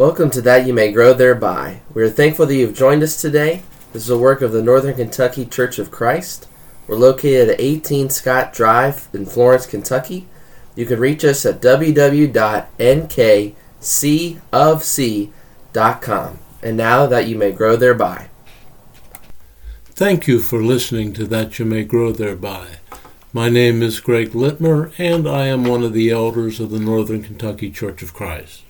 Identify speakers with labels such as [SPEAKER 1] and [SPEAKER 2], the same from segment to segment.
[SPEAKER 1] Welcome to That You May Grow Thereby. We are thankful that you've joined us today. This is a work of the Northern Kentucky Church of Christ. We're located at 18 Scott Drive in Florence, Kentucky. You can reach us at www.nkcofc.com. And now that you may grow thereby.
[SPEAKER 2] Thank you for listening to That You May Grow Thereby. My name is Greg Littmer, and I am one of the elders of the Northern Kentucky Church of Christ.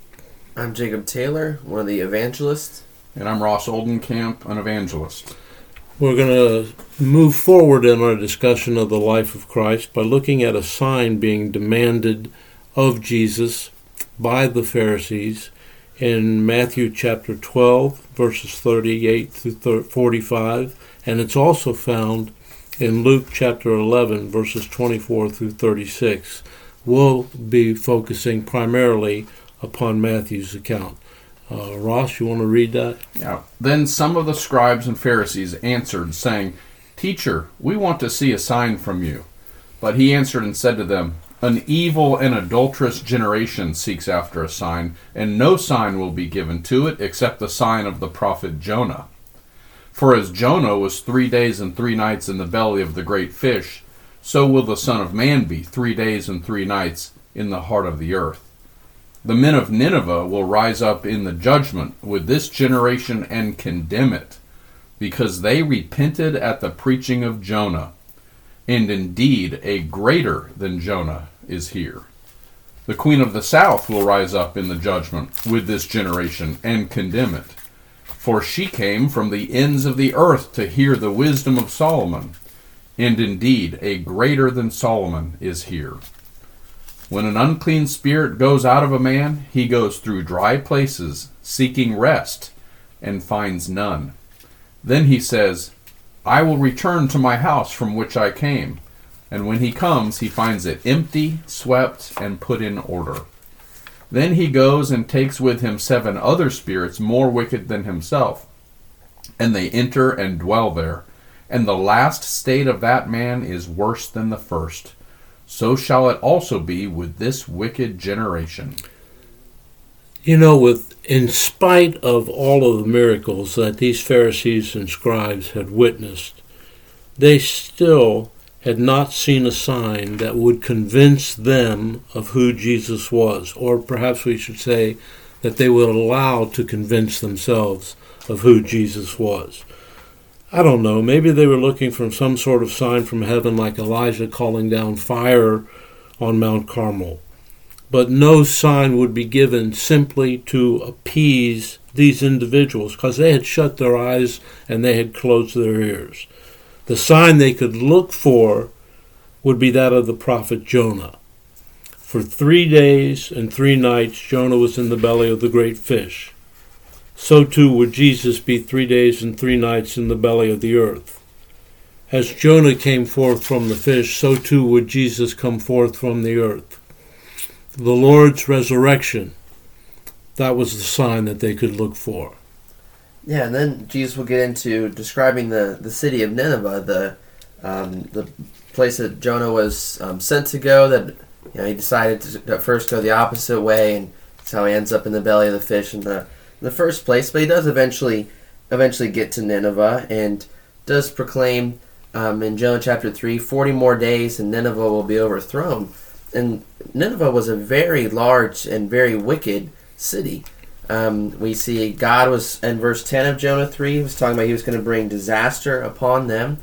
[SPEAKER 1] I'm Jacob Taylor, one of the evangelists.
[SPEAKER 3] And I'm Ross Oldenkamp, an evangelist.
[SPEAKER 2] We're going to move forward in our discussion of the life of Christ by looking at a sign being demanded of Jesus by the Pharisees in Matthew chapter 12, verses 38 through 45, and it's also found in Luke chapter 11, verses 24 through 36. We'll be focusing primarily upon Matthew's account. Uh, Ross, you want to read that?
[SPEAKER 3] Yeah. Then some of the scribes and Pharisees answered, saying, Teacher, we want to see a sign from you. But he answered and said to them, An evil and adulterous generation seeks after a sign, and no sign will be given to it except the sign of the prophet Jonah. For as Jonah was three days and three nights in the belly of the great fish, so will the Son of Man be three days and three nights in the heart of the earth. The men of Nineveh will rise up in the judgment with this generation and condemn it, because they repented at the preaching of Jonah. And indeed, a greater than Jonah is here. The queen of the south will rise up in the judgment with this generation and condemn it. For she came from the ends of the earth to hear the wisdom of Solomon. And indeed, a greater than Solomon is here. When an unclean spirit goes out of a man, he goes through dry places, seeking rest, and finds none. Then he says, I will return to my house from which I came. And when he comes, he finds it empty, swept, and put in order. Then he goes and takes with him seven other spirits more wicked than himself. And they enter and dwell there. And the last state of that man is worse than the first so shall it also be with this wicked generation.
[SPEAKER 2] You know, with in spite of all of the miracles that these Pharisees and scribes had witnessed, they still had not seen a sign that would convince them of who Jesus was, or perhaps we should say that they would allow to convince themselves of who Jesus was. I don't know, maybe they were looking for some sort of sign from heaven, like Elijah calling down fire on Mount Carmel. But no sign would be given simply to appease these individuals because they had shut their eyes and they had closed their ears. The sign they could look for would be that of the prophet Jonah. For three days and three nights, Jonah was in the belly of the great fish so too would Jesus be three days and three nights in the belly of the earth. As Jonah came forth from the fish, so too would Jesus come forth from the earth. The Lord's resurrection, that was the sign that they could look for.
[SPEAKER 1] Yeah, and then Jesus will get into describing the, the city of Nineveh, the um, the place that Jonah was um, sent to go. That you know, he decided to at first go the opposite way, and that's how he ends up in the belly of the fish. And the the first place, but he does eventually eventually get to Nineveh and does proclaim um, in Jonah chapter 3 40 more days and Nineveh will be overthrown. And Nineveh was a very large and very wicked city. Um, we see God was in verse 10 of Jonah 3, he was talking about he was going to bring disaster upon them.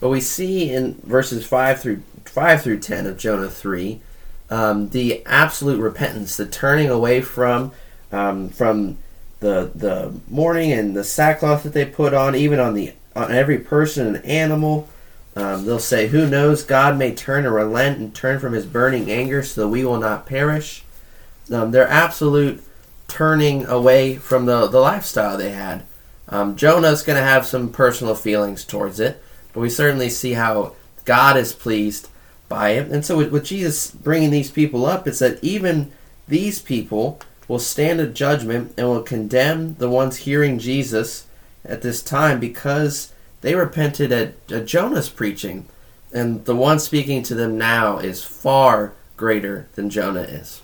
[SPEAKER 1] But we see in verses 5 through 5 through 10 of Jonah 3 um, the absolute repentance, the turning away from um, from the the mourning and the sackcloth that they put on, even on the on every person and animal. Um, they'll say, "Who knows? God may turn and relent and turn from His burning anger, so that we will not perish." Um, their absolute turning away from the the lifestyle they had. Um, Jonah's going to have some personal feelings towards it, but we certainly see how God is pleased by it. And so, with, with Jesus bringing these people up, it's that even these people will stand a judgment and will condemn the ones hearing Jesus at this time because they repented at, at Jonah's preaching. And the one speaking to them now is far greater than Jonah is.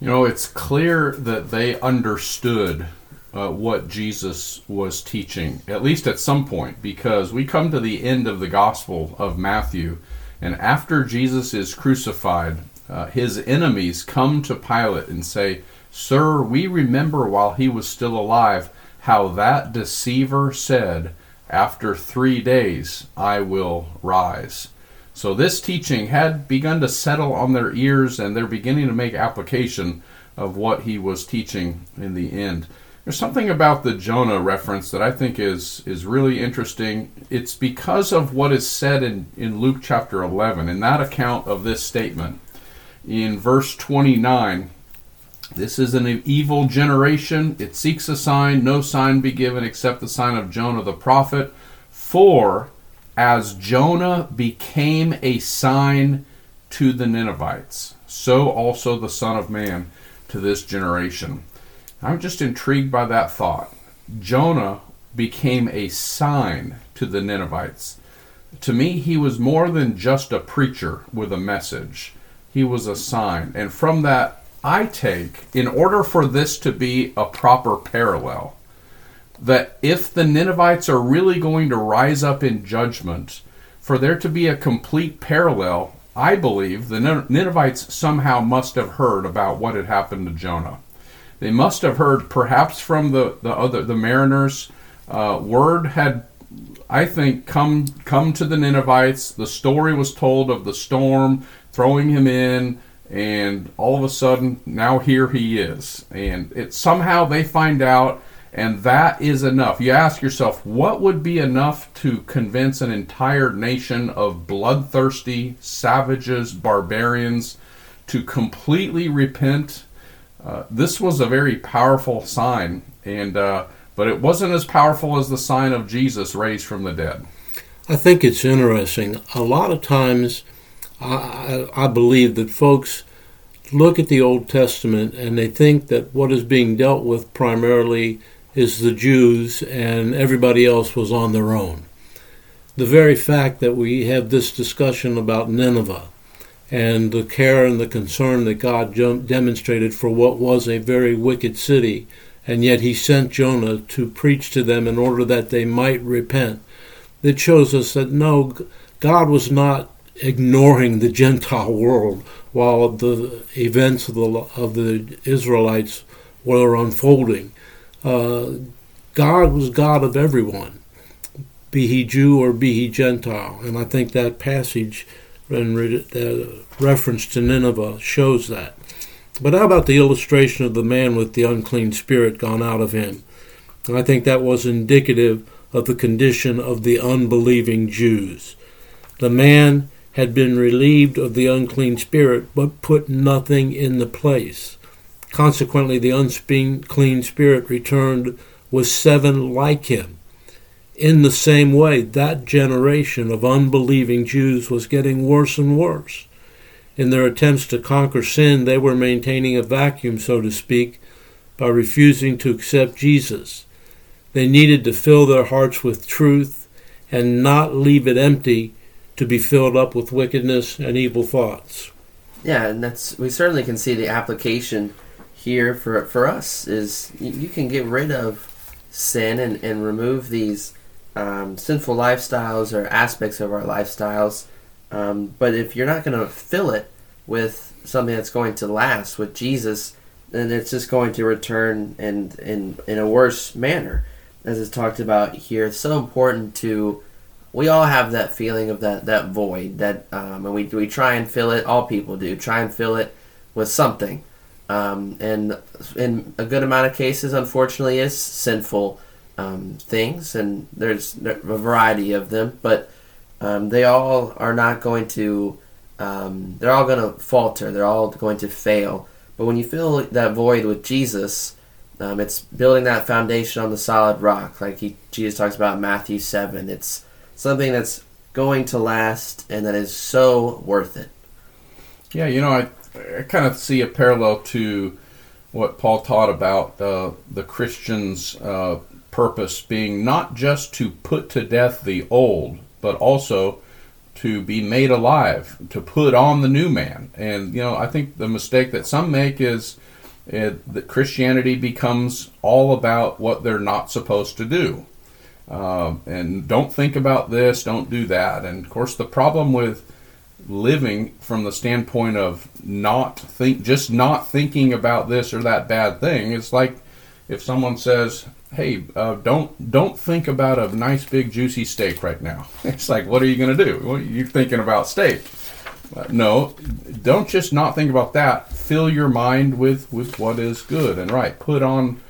[SPEAKER 3] You know, it's clear that they understood uh, what Jesus was teaching, at least at some point, because we come to the end of the Gospel of Matthew, and after Jesus is crucified, uh, his enemies come to Pilate and say, Sir, we remember while he was still alive how that deceiver said, After three days I will rise. So this teaching had begun to settle on their ears, and they're beginning to make application of what he was teaching in the end. There's something about the Jonah reference that I think is is really interesting. It's because of what is said in, in Luke chapter 11, in that account of this statement. In verse 29, this is an evil generation. It seeks a sign. No sign be given except the sign of Jonah the prophet. For as Jonah became a sign to the Ninevites, so also the Son of Man to this generation. I'm just intrigued by that thought. Jonah became a sign to the Ninevites. To me, he was more than just a preacher with a message. He was a sign. And from that, I take, in order for this to be a proper parallel, that if the Ninevites are really going to rise up in judgment, for there to be a complete parallel, I believe the Ninevites somehow must have heard about what had happened to Jonah. They must have heard, perhaps from the, the other the mariners, uh, word had, I think, come come to the Ninevites. The story was told of the storm throwing him in, and all of a sudden, now here he is, and it somehow they find out and that is enough. You ask yourself, what would be enough to convince an entire nation of bloodthirsty savages, barbarians, to completely repent? Uh, this was a very powerful sign, and uh, but it wasn't as powerful as the sign of Jesus raised from the dead.
[SPEAKER 2] I think it's interesting. A lot of times, I, I believe that folks look at the Old Testament and they think that what is being dealt with primarily is the Jews, and everybody else was on their own. The very fact that we have this discussion about Nineveh and the care and the concern that God demonstrated for what was a very wicked city, and yet He sent Jonah to preach to them in order that they might repent. It shows us that no, God was not ignoring the Gentile world while the events of the, of the Israelites were unfolding uh, God was God of everyone, be he Jew or be he Gentile. And I think that passage and the reference to Nineveh shows that. But how about the illustration of the man with the unclean spirit gone out of him? And I think that was indicative of the condition of the unbelieving Jews. The man had been relieved of the unclean spirit, but put nothing in the place. Consequently, the unclean spirit returned with seven like him. In the same way, that generation of unbelieving Jews was getting worse and worse. In their attempts to conquer sin, they were maintaining a vacuum, so to speak, by refusing to accept Jesus. They needed to fill their hearts with truth and not leave it empty to be filled up with wickedness and evil thoughts.
[SPEAKER 1] Yeah, and that's we certainly can see the application here for for us is you can get rid of sin and, and remove these um, sinful lifestyles or aspects of our lifestyles. Um, but if you're not going to fill it with something that's going to last with Jesus, then it's just going to return in in in a worse manner, as is talked about here. It's so important to we all have that feeling of that that void that um, and we we try and fill it. All people do try and fill it with something. Um, and in a good amount of cases, unfortunately, is sinful um, things, and there's a variety of them, but um, they all are not going to. Um, they're all going to falter. They're all going to fail. But when you fill that void with Jesus, um, it's building that foundation on the solid rock, like he, Jesus talks about in Matthew seven. It's something that's going to last and that is so worth it.
[SPEAKER 3] Yeah, you know, I I kind of see a parallel to what Paul taught about uh, the Christian's uh, purpose being not just to put to death the old, but also to be made alive, to put on the new man. And, you know, I think the mistake that some make is that Christianity becomes all about what they're not supposed to do. Um, and don't think about this, don't do that. And of course, the problem with living from the standpoint of not think, just not thinking about this or that bad thing, is like if someone says, "Hey, uh, don't don't think about a nice big juicy steak right now." It's like, what are you going to do? You're thinking about steak. Uh, no, don't just not think about that. Fill your mind with with what is good and right. Put on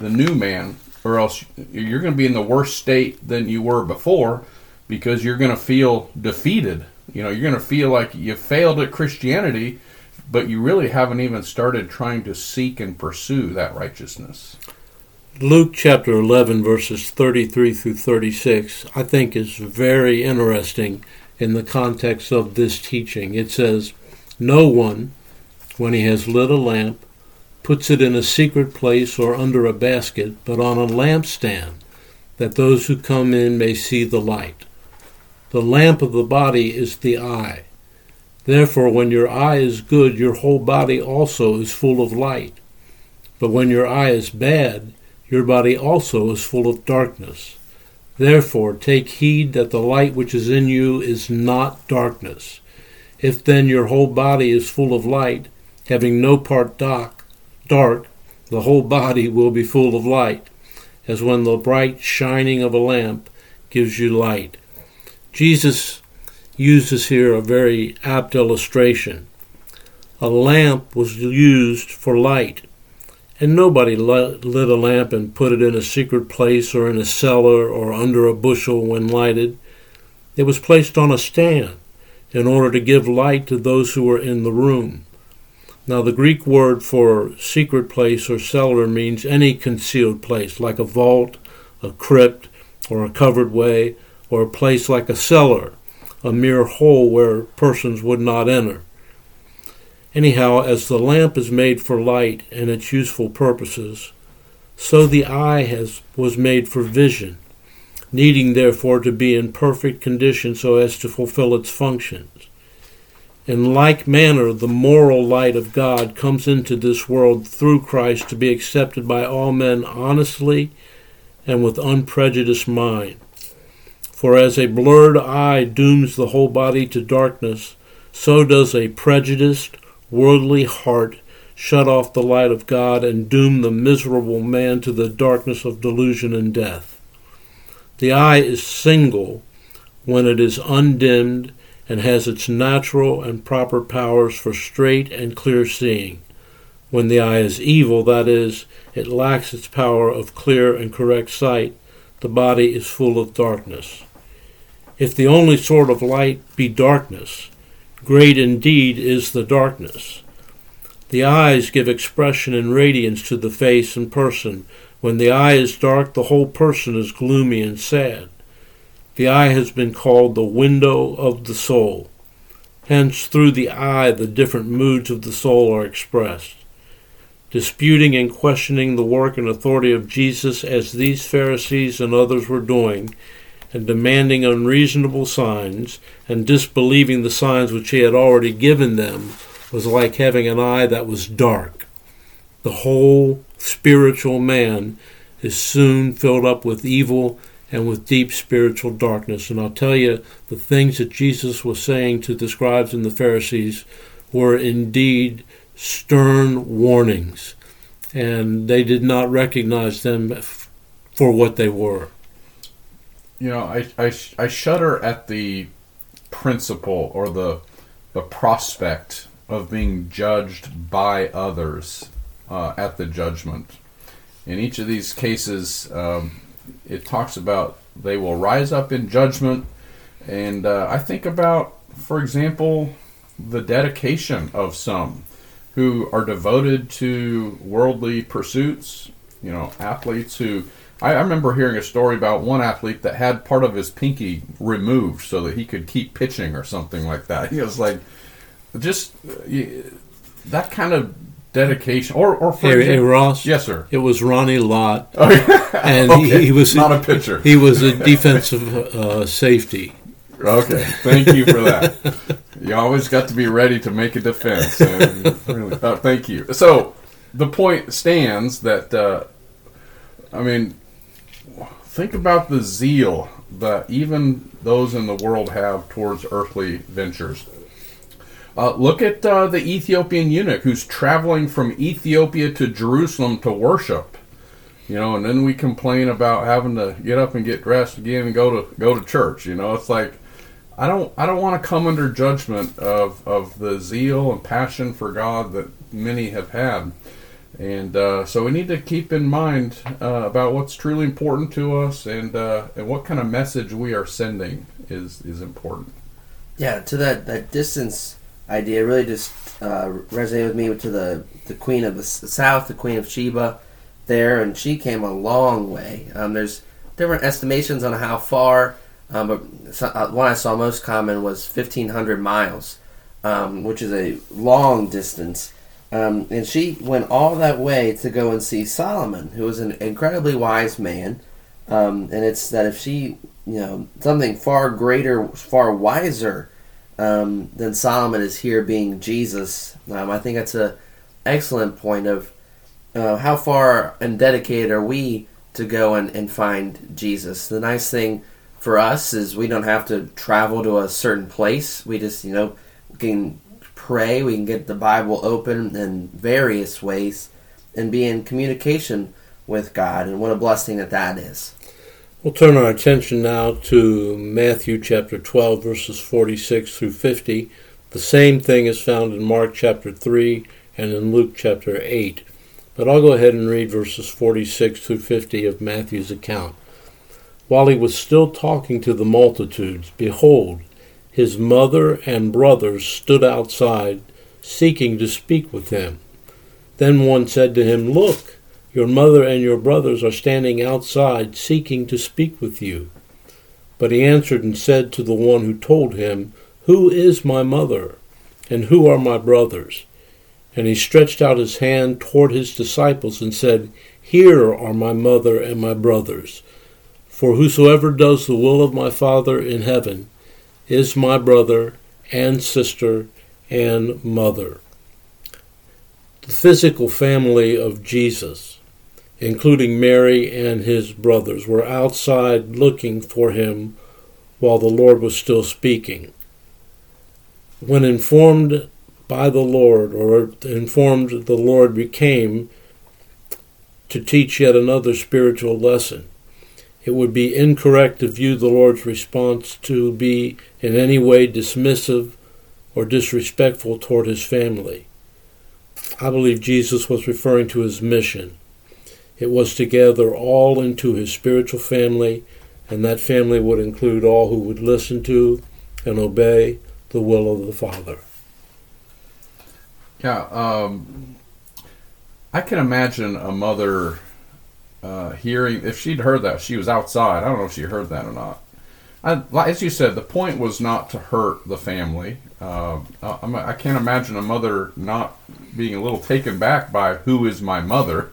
[SPEAKER 3] the new man, or else you're going to be in the worse state than you were before, because you're going to feel defeated. You know, you're going to feel like you failed at Christianity, but you really haven't even started trying to seek and pursue that righteousness.
[SPEAKER 2] Luke chapter 11, verses 33 through 36, I think is very interesting in the context of this teaching. It says, No one, when he has lit a lamp, puts it in a secret place or under a basket, but on a lampstand, that those who come in may see the light. The lamp of the body is the eye. Therefore, when your eye is good, your whole body also is full of light. But when your eye is bad, your body also is full of darkness. Therefore, take heed that the light which is in you is not darkness. If then your whole body is full of light, having no part dark, dark, the whole body will be full of light, as when the bright shining of a lamp gives you light. Jesus uses here a very apt illustration. A lamp was used for light. And nobody lit a lamp and put it in a secret place or in a cellar or under a bushel when lighted. It was placed on a stand in order to give light to those who were in the room. Now, the Greek word for secret place or cellar means any concealed place, like a vault, a crypt, or a covered way, or a place like a cellar, a mere hole where persons would not enter. Anyhow, as the lamp is made for light and its useful purposes, so the eye has, was made for vision, needing therefore to be in perfect condition so as to fulfill its functions. In like manner, the moral light of God comes into this world through Christ to be accepted by all men honestly and with unprejudiced mind. For as a blurred eye dooms the whole body to darkness, so does a prejudiced, worldly heart shut off the light of God and doom the miserable man to the darkness of delusion and death. The eye is single when it is undimmed and has its natural and proper powers for straight and clear seeing. When the eye is evil, that is, it lacks its power of clear and correct sight, the body is full of darkness. If the only sort of light be darkness, Great indeed is the darkness. The eyes give expression and radiance to the face and person. When the eye is dark, the whole person is gloomy and sad. The eye has been called the window of the soul. Hence, through the eye, the different moods of the soul are expressed. Disputing and questioning the work and authority of Jesus, as these Pharisees and others were doing, and demanding unreasonable signs and disbelieving the signs which he had already given them was like having an eye that was dark. The whole spiritual man is soon filled up with evil and with deep spiritual darkness. And I'll tell you, the things that Jesus was saying to the scribes and the Pharisees were indeed stern warnings, and they did not recognize them for what they were
[SPEAKER 3] you know, I, I, I shudder at the principle or the the prospect of being judged by others uh, at the judgment. In each of these cases, um, it talks about they will rise up in judgment, and uh, I think about, for example, the dedication of some who are devoted to worldly pursuits. You know, athletes who I, I, remember hearing a story about one athlete that had part of his pinky removed so that he could keep pitching or something like that. He was like, just that kind of dedication. Or, or
[SPEAKER 2] for hey, hey, Ross.
[SPEAKER 3] Yes, sir.
[SPEAKER 2] It was Ronnie Lott, and okay. he, he, was
[SPEAKER 3] not a pitcher.
[SPEAKER 2] He was a defensive uh, safety.
[SPEAKER 3] Okay, thank you for that. you always got to be ready to make a defense. And, really, uh, thank you. So the point stands that uh, I mean, think about the zeal that even those in the world have towards earthly ventures. Uh, look at uh, the Ethiopian eunuch who's traveling from Ethiopia to Jerusalem to worship. You know, and then we complain about having to get up and get dressed again and go to go to church. You know, it's like I don't I don't want to come under judgment of of the zeal and passion for God that many have had. And uh, so we need to keep in mind uh, about what's truly important to us and uh, and what kind of message we are sending is is important.
[SPEAKER 1] Yeah, to that, that distance idea really just uh, resonated with me to the, the Queen of the South, the Queen of Sheba there, and she came a long way. Um, there's different estimations on how far, um, but uh, one I saw most common was 1,500 miles, um, which is a long distance. Um, and she went all that way to go and see Solomon, who was an incredibly wise man. Um, and it's that if she, you know, something far greater, far wiser um, than Solomon is here being Jesus, um, I think that's a excellent point of uh, how far and dedicated are we to go and, and find Jesus. The nice thing for us is we don't have to travel to a certain place. We just, you know, can pray, we can get the Bible open in various ways and be in communication with God. And what a blessing that that is.
[SPEAKER 2] We'll turn our attention now to Matthew chapter 12, verses 46 through 50. The same thing is found in Mark chapter 3 and in Luke chapter 8. But I'll go ahead and read verses 46 through 50 of Matthew's account. While he was still talking to the multitudes, behold, his mother and brothers stood outside, seeking to speak with him. Then one said to him, Look, your mother and your brothers are standing outside, seeking to speak with you. But he answered and said to the one who told him, Who is my mother, and who are my brothers? And he stretched out his hand toward his disciples and said, Here are my mother and my brothers. For whosoever does the will of my Father in heaven, is my brother and sister and mother. The physical family of Jesus, including Mary and his brothers, were outside looking for him while the Lord was still speaking. When informed by the Lord, or informed the Lord became to teach yet another spiritual lesson. It would be incorrect to view the Lord's response to be in any way dismissive or disrespectful toward his family. I believe Jesus was referring to his mission. It was to gather all into his spiritual family, and that family would include all who would listen to and obey the will of the Father.
[SPEAKER 3] Yeah, um, I can imagine a mother uh, hearing if she'd heard that she was outside. I don't know if she heard that or not. I, as you said, the point was not to hurt the family. Uh, I, I can't imagine a mother not being a little taken back by who is my mother.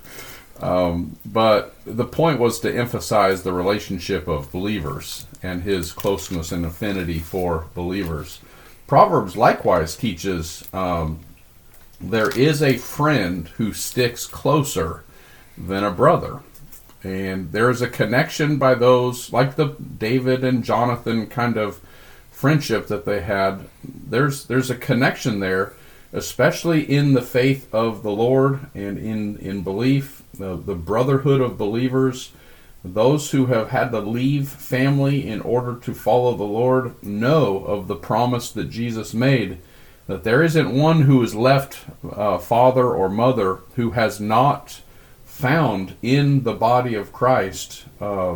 [SPEAKER 3] Um, but the point was to emphasize the relationship of believers and his closeness and affinity for believers. Proverbs likewise teaches um, there is a friend who sticks closer than a brother. And there's a connection by those, like the David and Jonathan kind of friendship that they had. There's there's a connection there, especially in the faith of the Lord and in in belief, the, the brotherhood of believers. Those who have had to leave family in order to follow the Lord know of the promise that Jesus made that there isn't one who is left uh, father or mother who has not found in the body of Christ uh,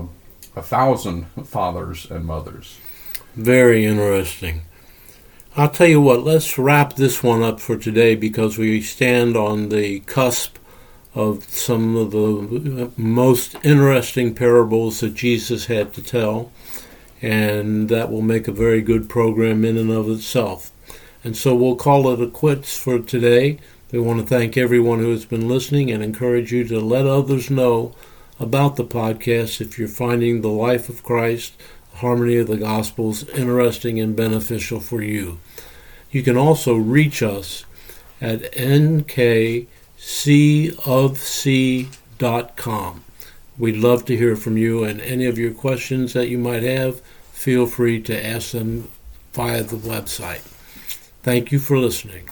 [SPEAKER 3] a thousand fathers and mothers.
[SPEAKER 2] Very interesting. I'll tell you what, let's wrap this one up for today because we stand on the cusp of some of the most interesting parables that Jesus had to tell, and that will make a very good program in and of itself. And so we'll call it a quits for today. We want to thank everyone who has been listening and encourage you to let others know about the podcast if you're finding the life of Christ, the harmony of the Gospels interesting and beneficial for you. You can also reach us at nkcbc seaofc.com. We'd love to hear from you, and any of your questions that you might have, feel free to ask them via the website. Thank you for listening.